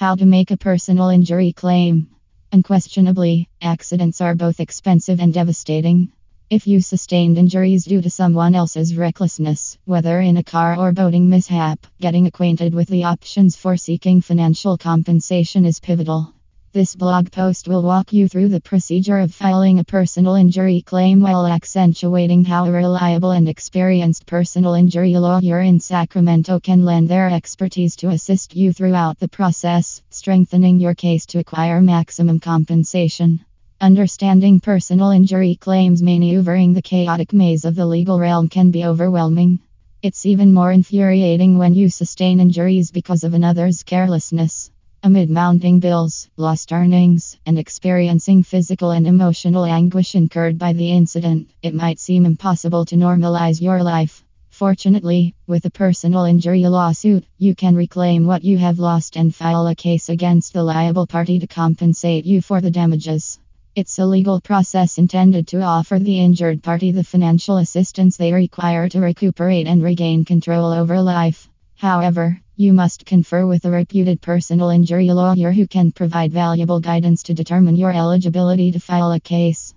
How to make a personal injury claim. Unquestionably, accidents are both expensive and devastating. If you sustained injuries due to someone else's recklessness, whether in a car or boating mishap, getting acquainted with the options for seeking financial compensation is pivotal. This blog post will walk you through the procedure of filing a personal injury claim while accentuating how a reliable and experienced personal injury lawyer in Sacramento can lend their expertise to assist you throughout the process, strengthening your case to acquire maximum compensation. Understanding personal injury claims maneuvering the chaotic maze of the legal realm can be overwhelming. It's even more infuriating when you sustain injuries because of another's carelessness. Amid mounting bills, lost earnings, and experiencing physical and emotional anguish incurred by the incident, it might seem impossible to normalize your life. Fortunately, with a personal injury lawsuit, you can reclaim what you have lost and file a case against the liable party to compensate you for the damages. It's a legal process intended to offer the injured party the financial assistance they require to recuperate and regain control over life. However, you must confer with a reputed personal injury lawyer who can provide valuable guidance to determine your eligibility to file a case.